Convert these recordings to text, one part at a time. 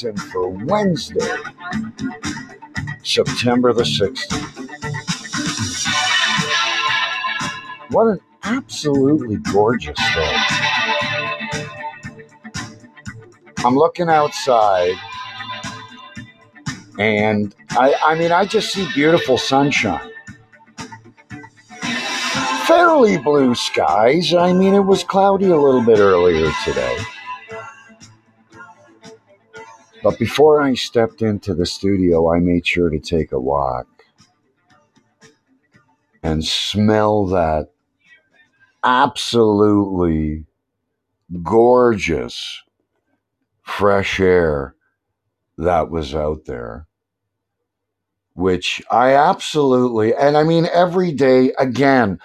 Davidson for Wednesday, September the 16th. What an absolutely gorgeous day. I'm looking outside and I, I mean, I just see beautiful sunshine. Fairly blue skies. I mean, it was cloudy a little bit earlier today. But before I stepped into the studio, I made sure to take a walk and smell that absolutely gorgeous fresh air that was out there, which I absolutely, and I mean, every day, again,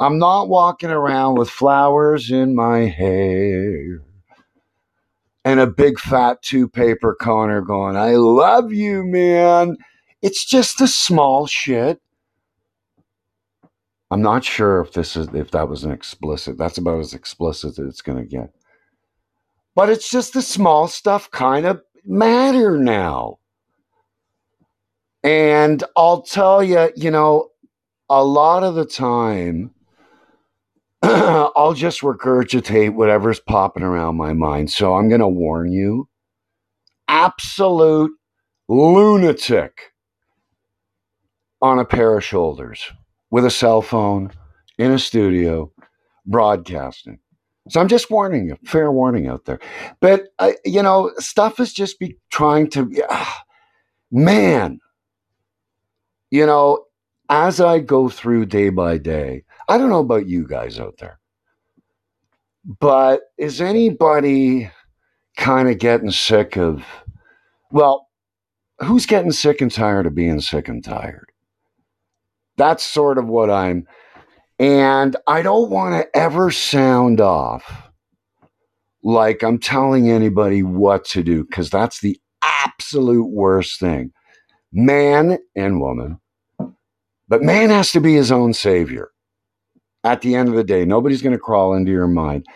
I'm not walking around with flowers in my hair and a big fat two paper coner going, I love you, man. It's just the small shit. I'm not sure if this is if that was an explicit. That's about as explicit as it's to get. But it's just the small stuff kind of matter now. And I'll tell you, you know, a lot of the time, I'll just regurgitate whatever's popping around my mind. So I'm going to warn you absolute lunatic on a pair of shoulders with a cell phone in a studio broadcasting. So I'm just warning you, fair warning out there. But uh, you know, stuff is just be trying to, uh, man. You know, as I go through day by day, I don't know about you guys out there, but is anybody kind of getting sick of? Well, who's getting sick and tired of being sick and tired? That's sort of what I'm and I don't want to ever sound off like I'm telling anybody what to do because that's the absolute worst thing. Man and woman, but man has to be his own savior. At the end of the day, nobody's going to crawl into your mind.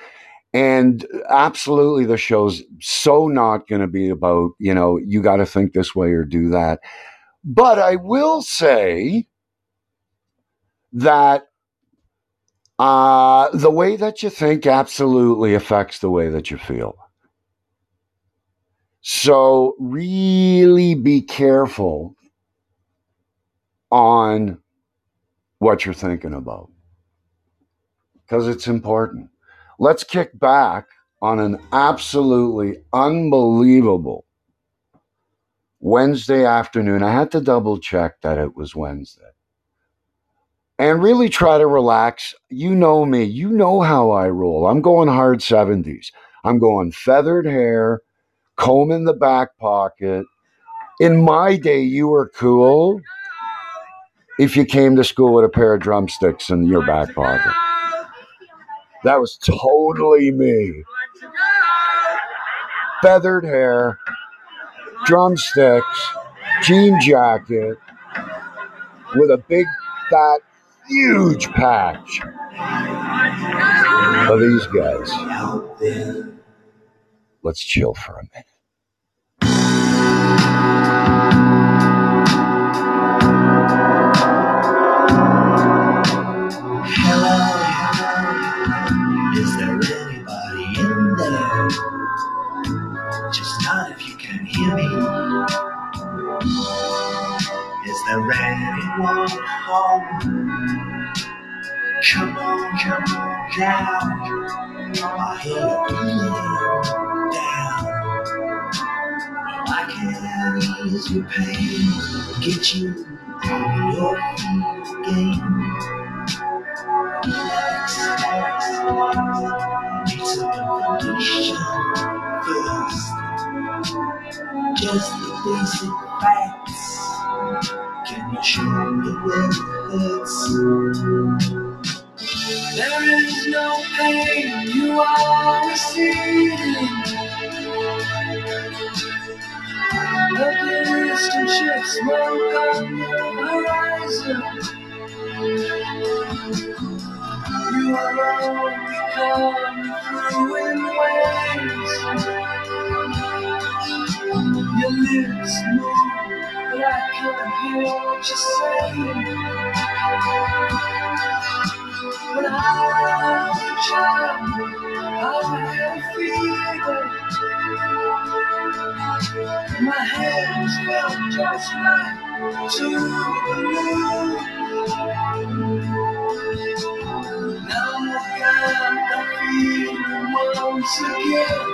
And absolutely, the show's so not going to be about, you know, you got to think this way or do that. But I will say that uh, the way that you think absolutely affects the way that you feel. So, really be careful on what you're thinking about because it's important. Let's kick back on an absolutely unbelievable Wednesday afternoon. I had to double check that it was Wednesday and really try to relax. You know me, you know how I roll. I'm going hard 70s. I'm going feathered hair, comb in the back pocket. In my day, you were cool if you came to school with a pair of drumsticks in your back pocket. That was totally me. Feathered hair, drumsticks, jean jacket, with a big fat huge patch of these guys. Let's chill for a minute. Home? Come on, come on down. I you feeling down. I can ease your pain, get you on your feet again. Relax, relax, some information first. Just the basic facts. My hands felt just right to the moon. Now I've got that feeling once again.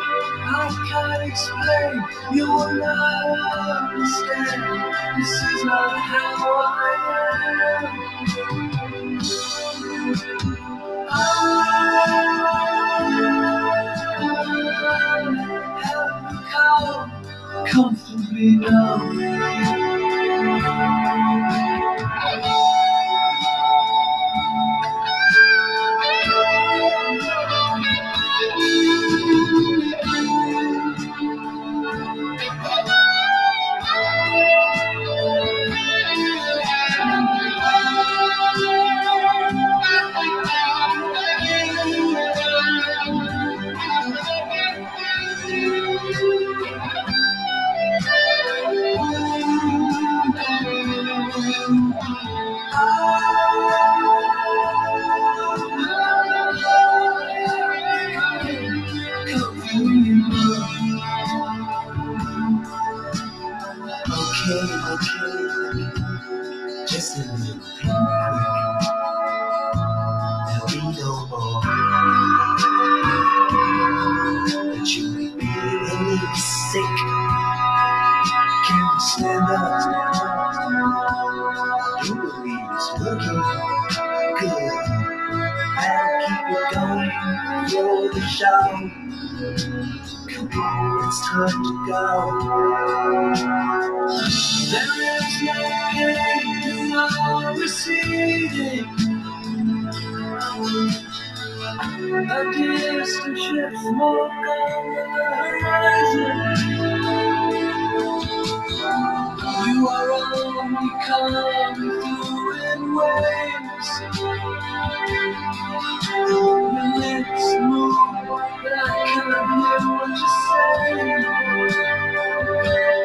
I can't explain, you will not understand. This is not how I am. I comfortably numb. Receding. A distant ship smoke on the horizon. You are only coming through in waves. Your lips move, but I can't hear what you're saying.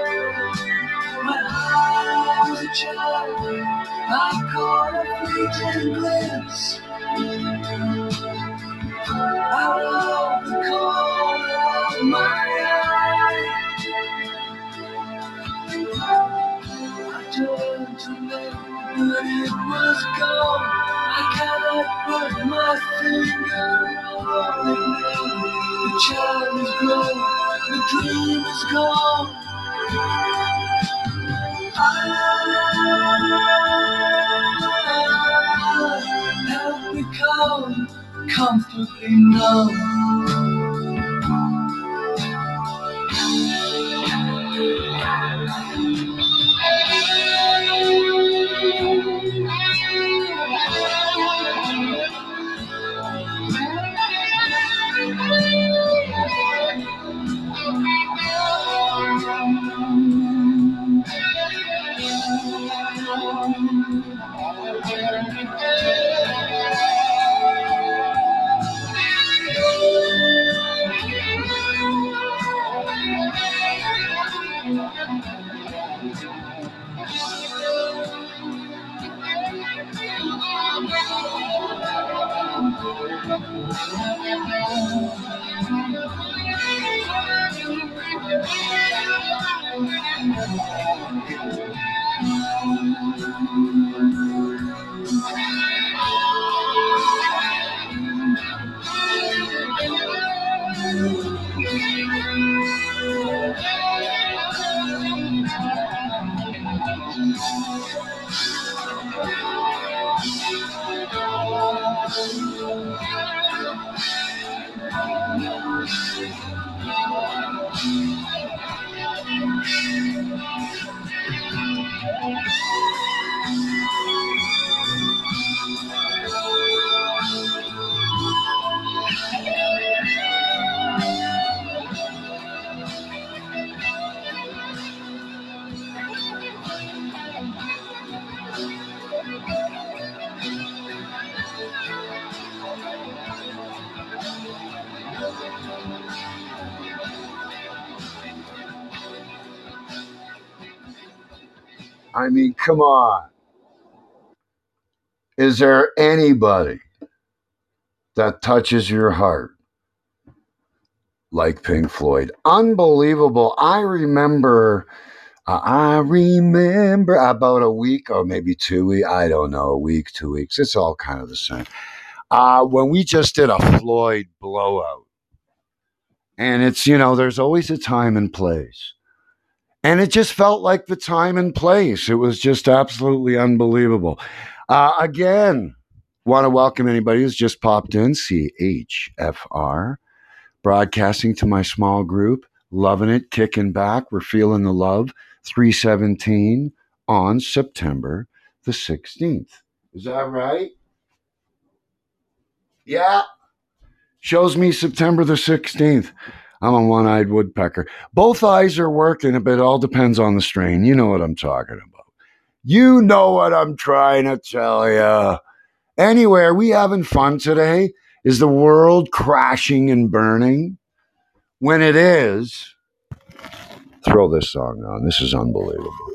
Child, I caught a fleeting glimpse out of the corner of my eye. I turned to look, but it was gone. I cannot put my finger on it now. The child is grown, the dream is gone. I comfortably numb. I mean, come on. Is there anybody that touches your heart like Pink Floyd? Unbelievable. I remember, uh, I remember about a week or maybe two weeks, I don't know, a week, two weeks. It's all kind of the same. Uh, when we just did a Floyd blowout. And it's, you know, there's always a time and place. And it just felt like the time and place. It was just absolutely unbelievable. Uh, again, want to welcome anybody who's just popped in, CHFR, broadcasting to my small group. Loving it, kicking back. We're feeling the love. 317 on September the 16th. Is that right? Yeah. Shows me September the 16th. I'm a one eyed woodpecker. Both eyes are working, but it all depends on the strain. You know what I'm talking about. You know what I'm trying to tell you. Anyway, are we having fun today? Is the world crashing and burning? When it is, throw this song on. This is unbelievable.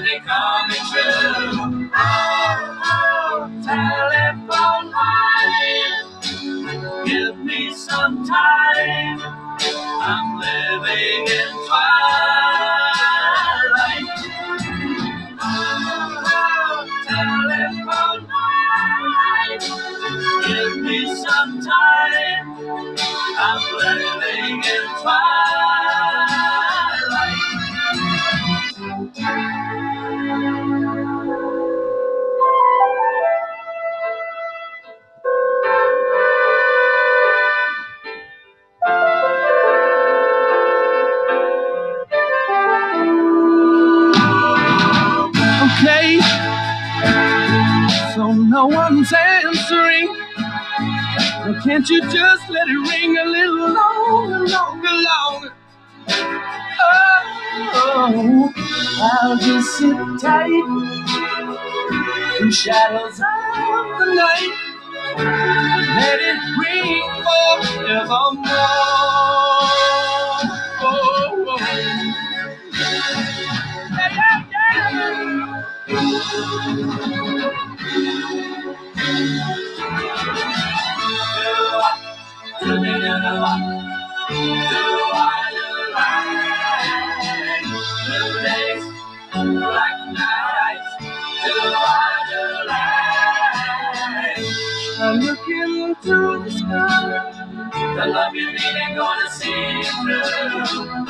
They coming true. Answering. Well, can't you just let it ring a little longer, longer, longer? Oh, I'll just sit tight in shadows of the night. Let it ring forevermore. I look into the sky. The love you need ain't gonna see it through.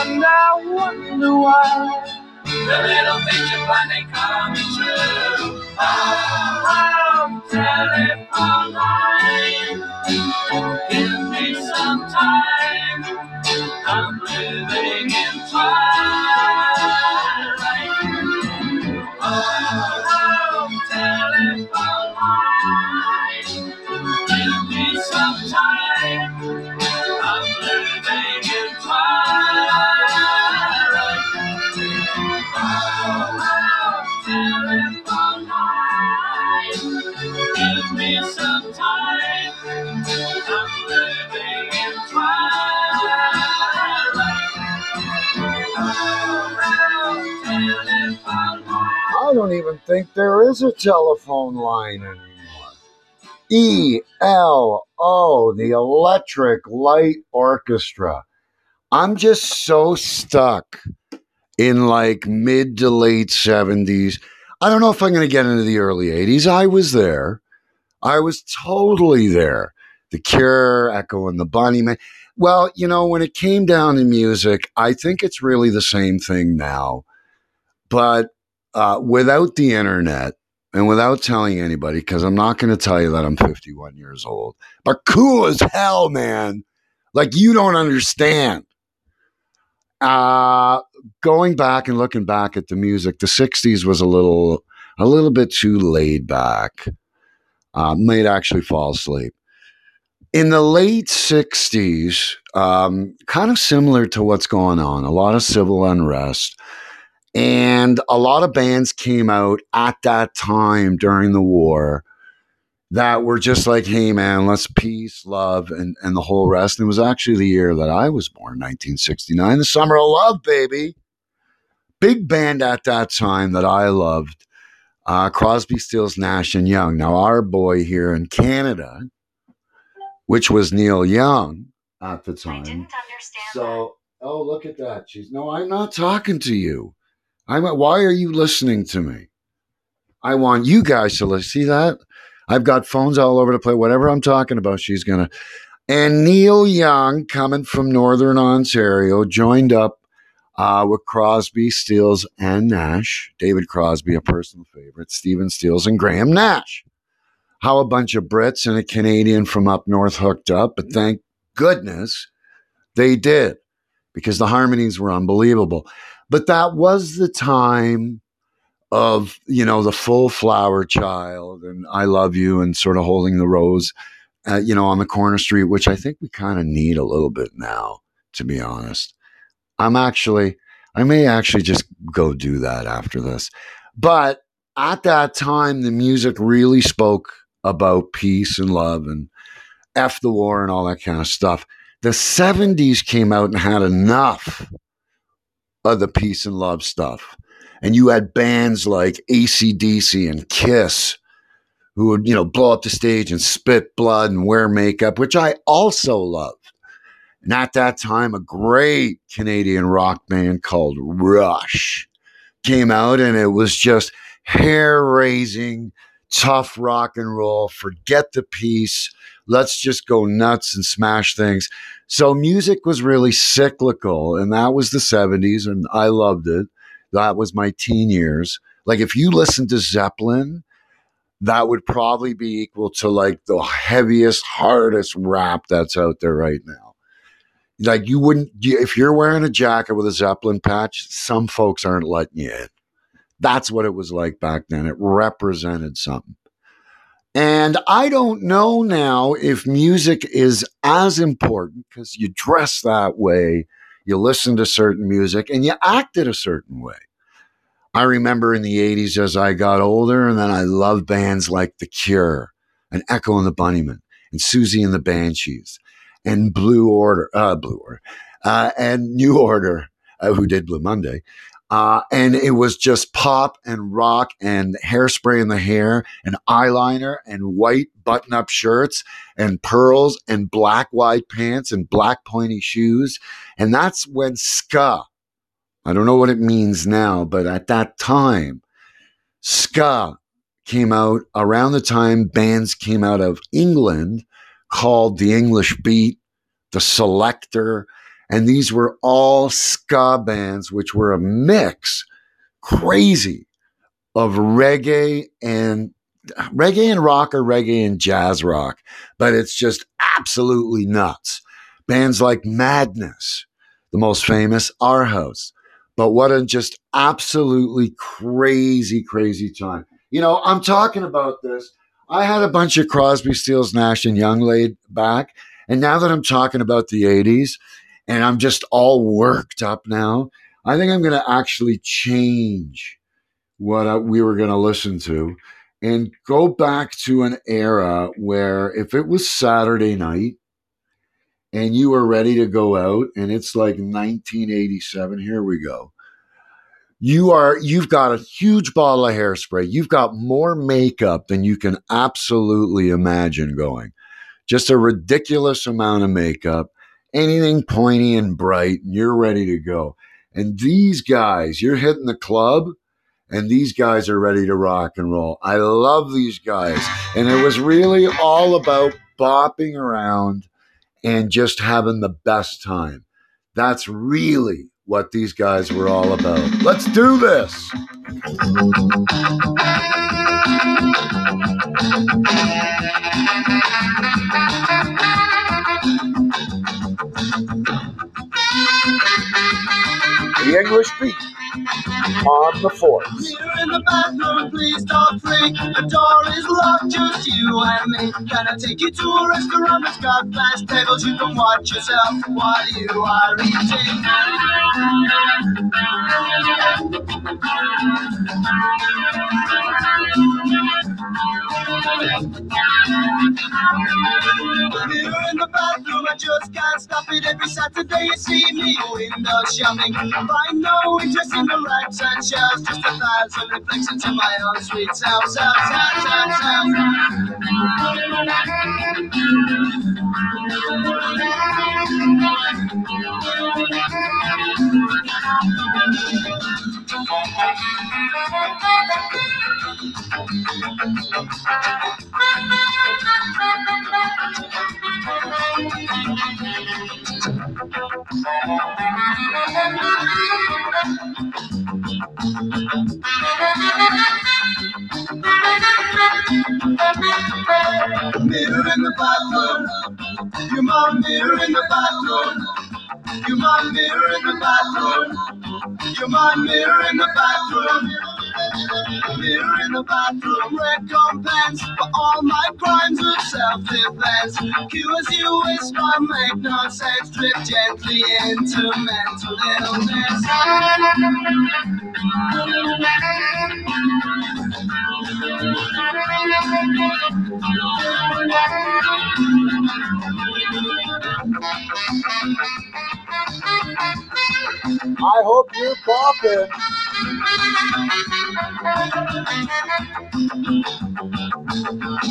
And I wonder why. The little things you find they coming true. Oh, telephone line. Give me some time. I'm living in twilight. Even think there is a telephone line anymore. E L O, the Electric Light Orchestra. I'm just so stuck in like mid to late 70s. I don't know if I'm going to get into the early 80s. I was there. I was totally there. The Cure, Echo and the Bunnymen. Well, you know, when it came down to music, I think it's really the same thing now. But uh, without the internet and without telling anybody, because I'm not going to tell you that I'm 51 years old, but cool as hell, man. Like you don't understand. Uh, going back and looking back at the music, the 60s was a little, a little bit too laid back. Uh, might actually fall asleep. In the late 60s, um, kind of similar to what's going on, a lot of civil unrest. And a lot of bands came out at that time during the war that were just like, hey, man, let's peace, love, and, and the whole rest. And it was actually the year that I was born, 1969, the summer of love, baby. Big band at that time that I loved uh, Crosby, Stills, Nash, and Young. Now, our boy here in Canada, which was Neil Young at the I time. didn't understand So, oh, look at that. She's no, I'm not talking to you. I'm. Why are you listening to me? I want you guys to listen. See that? I've got phones all over the place. Whatever I'm talking about, she's gonna. And Neil Young, coming from Northern Ontario, joined up uh, with Crosby, Stills, and Nash. David Crosby, a personal favorite. Stephen Stills and Graham Nash. How a bunch of Brits and a Canadian from up north hooked up, but thank goodness they did because the harmonies were unbelievable. But that was the time of, you know, the full flower child and I love you and sort of holding the rose, uh, you know, on the corner street, which I think we kind of need a little bit now, to be honest. I'm actually, I may actually just go do that after this. But at that time, the music really spoke about peace and love and F the war and all that kind of stuff. The 70s came out and had enough of the peace and love stuff. And you had bands like ACDC and Kiss who would, you know, blow up the stage and spit blood and wear makeup, which I also loved. And at that time, a great Canadian rock band called Rush came out and it was just hair raising, tough rock and roll. Forget the peace. Let's just go nuts and smash things. So music was really cyclical, and that was the 70s, and I loved it. That was my teen years. Like if you listen to Zeppelin, that would probably be equal to like the heaviest, hardest rap that's out there right now. Like you wouldn't, if you're wearing a jacket with a Zeppelin patch, some folks aren't letting you in. That's what it was like back then. It represented something. And I don't know now if music is as important because you dress that way, you listen to certain music, and you act it a certain way. I remember in the 80s as I got older, and then I loved bands like The Cure and Echo and the Bunnymen and Siouxsie and the Banshees and Blue Order, uh, Blue Order, uh, and New Order, uh, who did Blue Monday. Uh, and it was just pop and rock and hairspray in the hair and eyeliner and white button up shirts and pearls and black wide pants and black pointy shoes. And that's when ska, I don't know what it means now, but at that time, ska came out around the time bands came out of England called the English Beat, the Selecter, and these were all ska bands, which were a mix, crazy, of reggae and reggae and rock or reggae and jazz rock, but it's just absolutely nuts. Bands like Madness, the most famous, Our House. But what a just absolutely crazy, crazy time. You know, I'm talking about this. I had a bunch of Crosby, Stills, Nash, and Young laid back. And now that I'm talking about the 80s and I'm just all worked up now, I think I'm going to actually change what I, we were going to listen to and go back to an era where if it was Saturday night and you were ready to go out and it's like 1987, here we go. You are you've got a huge bottle of hairspray. You've got more makeup than you can absolutely imagine going. Just a ridiculous amount of makeup, anything pointy and bright, and you're ready to go. And these guys, you're hitting the club and these guys are ready to rock and roll. I love these guys. And it was really all about bopping around and just having the best time. That's really what these guys were all about. Let's do this. Thank you. The English beat on the fourth. Here in the bathroom, please don't freak. The door is locked, just you and me. Can I take you to a restaurant that's got glass tables? You can watch yourself while you are eating. Here in the bathroom, I just can't stop it. Every Saturday you see me shopping. Find no interest in the racks and shelves, just a thousand reflections in my own sweet self, self, self, self, self. Mirror the bathroom, recompense for all my crimes of self-defense. Cue as you whisper, make no sense. drift gently into mental illness. I hope you're popping.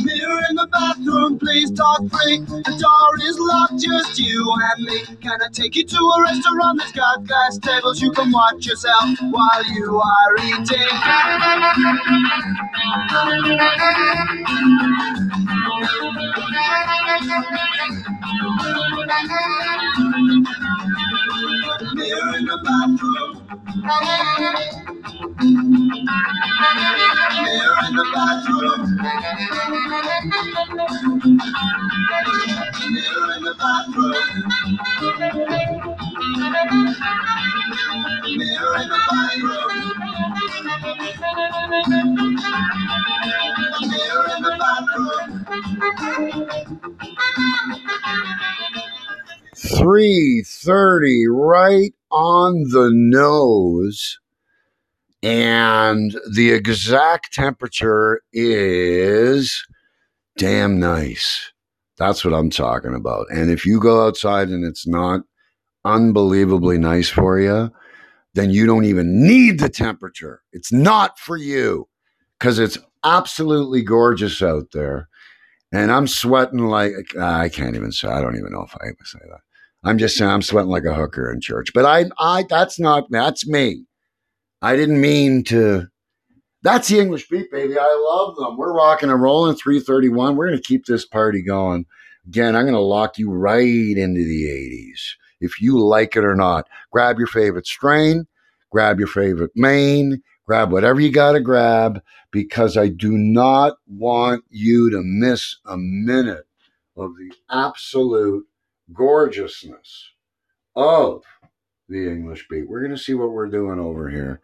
Mirror in the bathroom, please talk free. The door is locked, just you and me. Can I take you to a restaurant that's got glass tables? You can watch yourself while you are eating. Mirror in the bathroom. Mirror in the bathroom. Mirror in the bathroom. Mirror in the bathroom. Mirror in the bathroom. 330 right on the nose. And the exact temperature is damn nice. That's what i'm talking about. And if you go outside and it's not unbelievably nice for you then you don't even need the temperature. It's not for you because it's absolutely gorgeous out there and i'm sweating like uh, i can't even say i don't even know if i even say that I'm just saying I'm sweating like a hooker in church. But I I that's not that's me. I didn't mean to that's the English beat, baby. I love them. We're rocking and rolling 331. We're gonna keep this party going. Again, I'm gonna lock you right into the 80s. If you like it or not, grab your favorite strain, grab your favorite main, Grab whatever you got to grab because I do not want you to miss a minute of the absolute gorgeousness of the English beat. We're going to see what we're doing over here.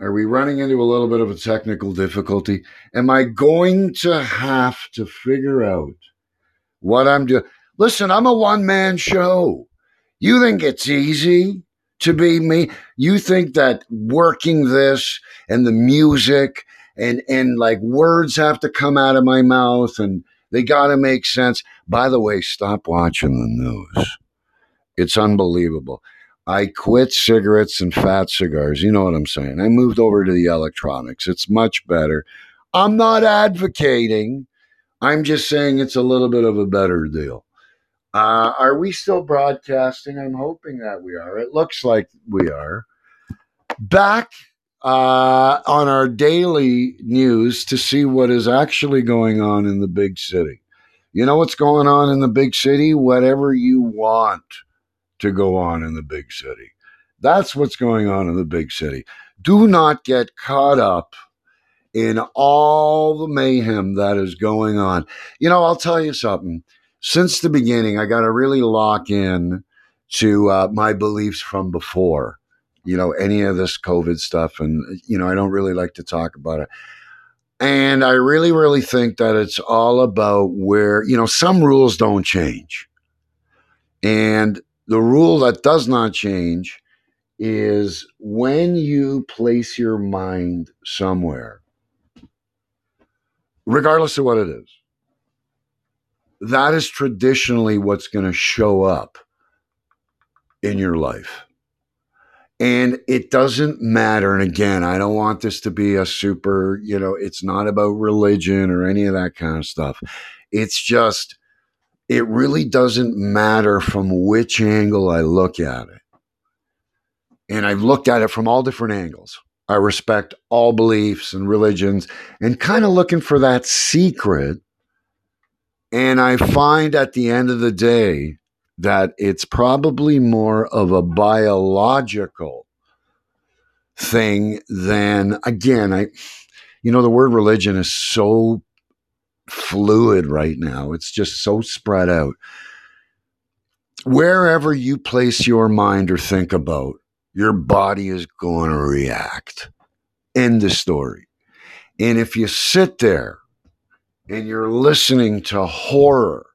Are we running into a little bit of a technical difficulty? Am I going to have to figure out what I'm doing? Listen, I'm a one man show. You think it's easy to be me? You think that working this and the music and and like words have to come out of my mouth and they got to make sense. By the way, stop watching the news. It's unbelievable. I quit cigarettes and fat cigars. You know what I'm saying? I moved over to the electronics. It's much better. I'm not advocating. I'm just saying it's a little bit of a better deal. Uh, are we still broadcasting? I'm hoping that we are. It looks like we are. Back uh, on our daily news to see what is actually going on in the big city. You know what's going on in the big city? Whatever you want to go on in the big city. That's what's going on in the big city. Do not get caught up in all the mayhem that is going on. You know, I'll tell you something. Since the beginning, I got to really lock in to uh, my beliefs from before, you know, any of this COVID stuff. And, you know, I don't really like to talk about it. And I really, really think that it's all about where, you know, some rules don't change. And the rule that does not change is when you place your mind somewhere, regardless of what it is, that is traditionally what's going to show up in your life. And it doesn't matter. And again, I don't want this to be a super, you know, it's not about religion or any of that kind of stuff. It's just, it really doesn't matter from which angle I look at it. And I've looked at it from all different angles. I respect all beliefs and religions and kind of looking for that secret. And I find at the end of the day that it's probably more of a biological thing than, again, I, you know, the word religion is so fluid right now. It's just so spread out. Wherever you place your mind or think about, your body is going to react. End the story. And if you sit there and you're listening to horror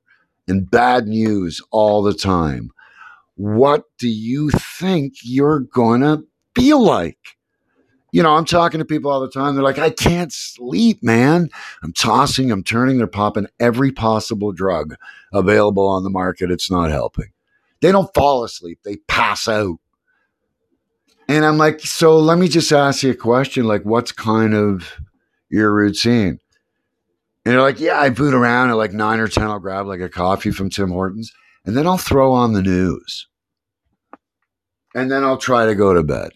and bad news all the time, what do you think you're going to feel like? you know, I'm talking to people all the time. They're like, I can't sleep, man. I'm tossing, I'm turning, they're popping every possible drug available on the market. It's not helping. They don't fall asleep, they pass out. And I'm like, so let me just ask you a question like, what's kind of your routine? And they're like, yeah, I boot around at like nine or 10. I'll grab like a coffee from Tim Hortons and then I'll throw on the news. And then I'll try to go to bed.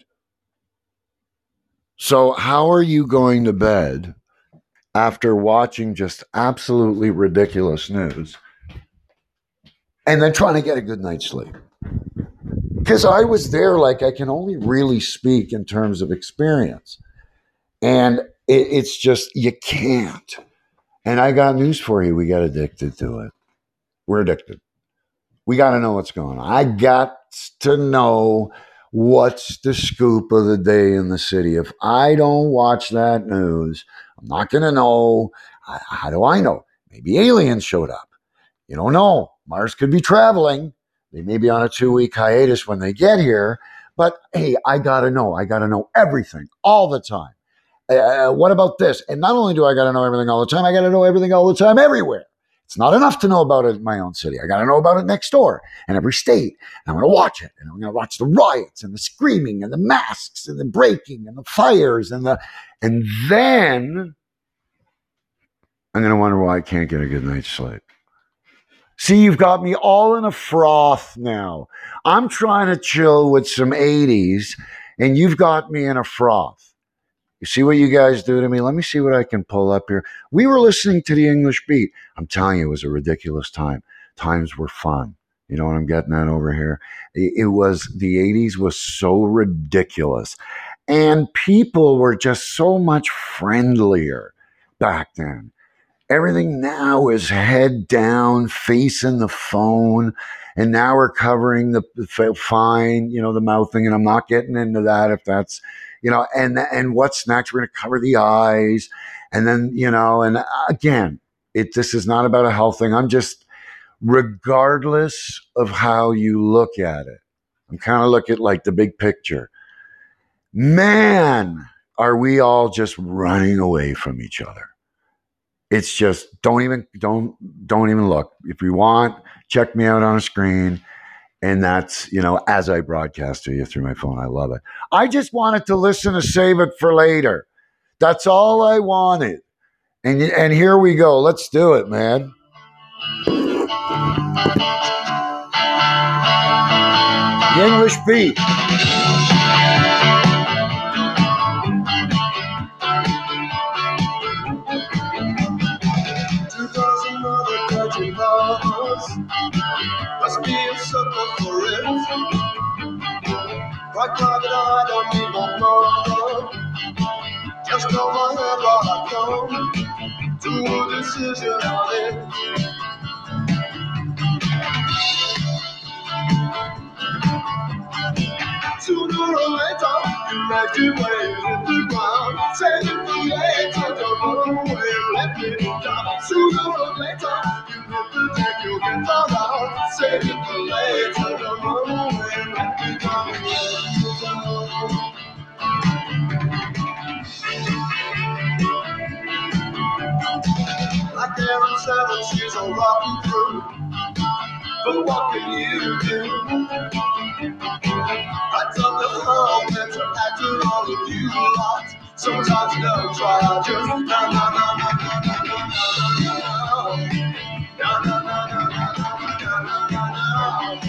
So, how are you going to bed after watching just absolutely ridiculous news and then trying to get a good night's sleep? Because I was there, like, I can only really speak in terms of experience. And it, it's just, you can't. And I got news for you. We got addicted to it. We're addicted. We got to know what's going on. I got to know what's the scoop of the day in the city. If I don't watch that news, I'm not going to know. How do I know? Maybe aliens showed up. You don't know. Mars could be traveling. They may be on a two week hiatus when they get here. But hey, I got to know. I got to know everything all the time. Uh, what about this? And not only do I got to know everything all the time, I got to know everything all the time everywhere. It's not enough to know about it in my own city. I got to know about it next door and every state. And I'm going to watch it. And I'm going to watch the riots and the screaming and the masks and the breaking and the fires and the, and then I'm going to wonder why I can't get a good night's sleep. See, you've got me all in a froth now. I'm trying to chill with some 80s and you've got me in a froth. You see what you guys do to me? Let me see what I can pull up here. We were listening to the English beat. I'm telling you, it was a ridiculous time. Times were fun. You know what I'm getting at over here? It was the 80s was so ridiculous. And people were just so much friendlier back then. Everything now is head down, facing the phone. And now we're covering the fine, you know, the mouthing. And I'm not getting into that if that's, you know, and and what's next? We're going to cover the eyes, and then you know, and uh, again, it this is not about a health thing. I'm just, regardless of how you look at it, I'm kind of looking at like the big picture. Man, are we all just running away from each other? It's just don't even don't don't even look. If you want, check me out on a screen. And that's, you know, as I broadcast to you through my phone. I love it. I just wanted to listen to save it for later. That's all I wanted. And and here we go. Let's do it, man. The English beat. Sooner or later, you might be weighing in the ground. Sailing through the eggs of the runaway, let me down. Sooner or later, you will protect your guitar out. Sailing through the eggs of the runaway. What can you do? I don't know how meant to all of you lot. Sometimes no try, I just na na na na na na na na na na na na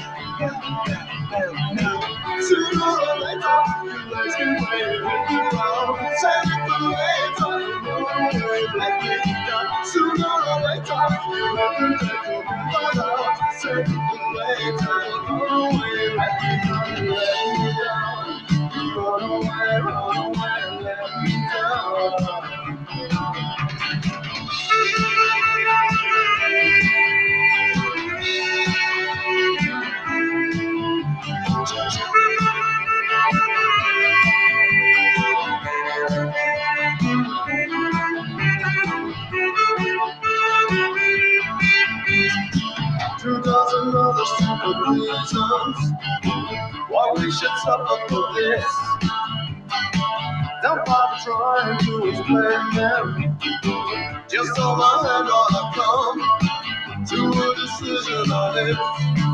Sooner or later, you me wait with you. Send it the later, let me down. Sooner or later, you let me suffer for this. Don't bother trying to explain them. Just hold my hand while I come to a decision on it.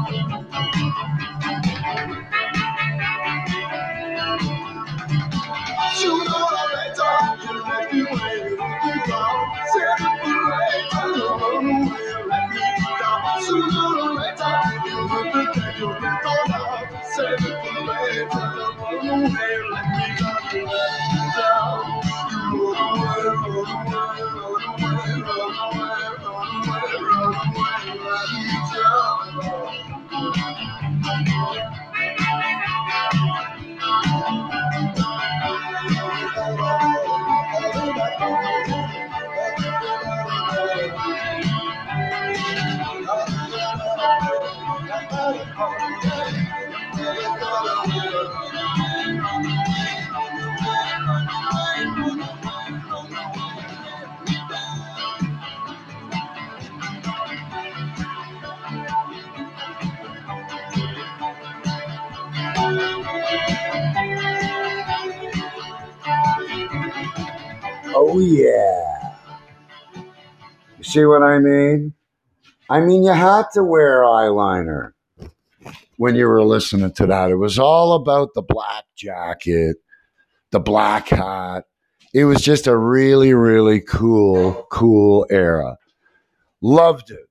Oh yeah. You see what I mean? I mean, you had to wear eyeliner when you were listening to that. It was all about the black jacket, the black hat. It was just a really, really cool, cool era. Loved it.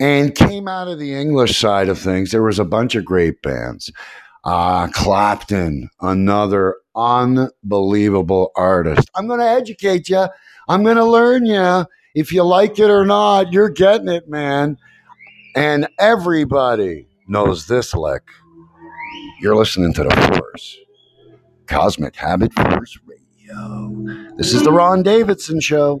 And came out of the English side of things. There was a bunch of great bands. Ah, Clapton, another unbelievable artist. I'm going to educate you. I'm going to learn you. If you like it or not, you're getting it, man. And everybody knows this lick. You're listening to the Force, Cosmic Habit Force Radio. This is the Ron Davidson Show.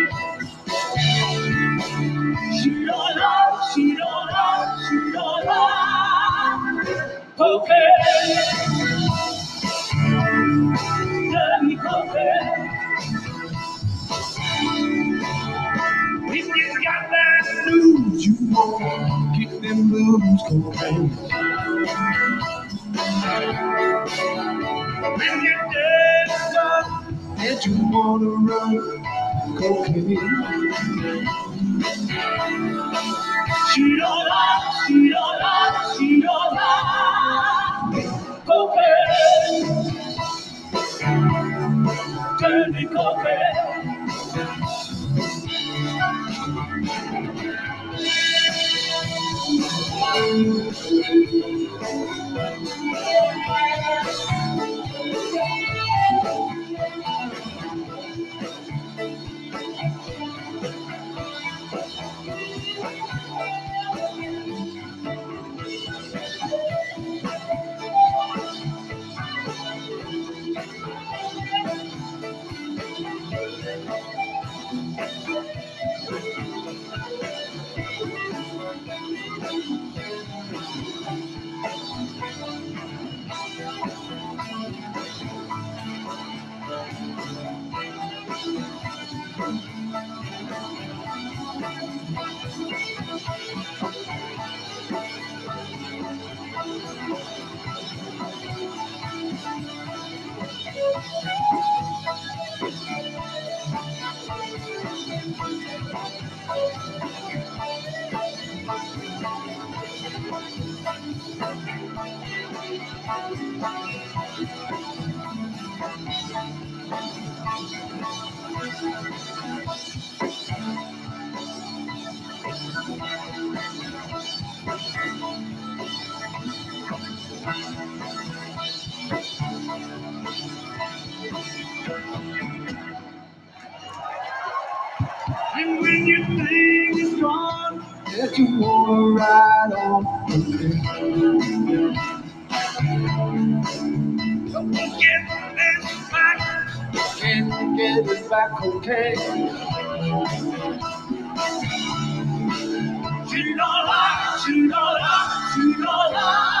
Thank you. And when you think it's gone, that you want to ride on. Don't forget this back. Can't get it back, okay? Two dollar, two dollar, two dollar.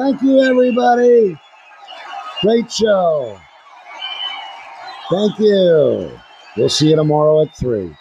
Thank you, everybody. Great show. Thank you. We'll see you tomorrow at 3.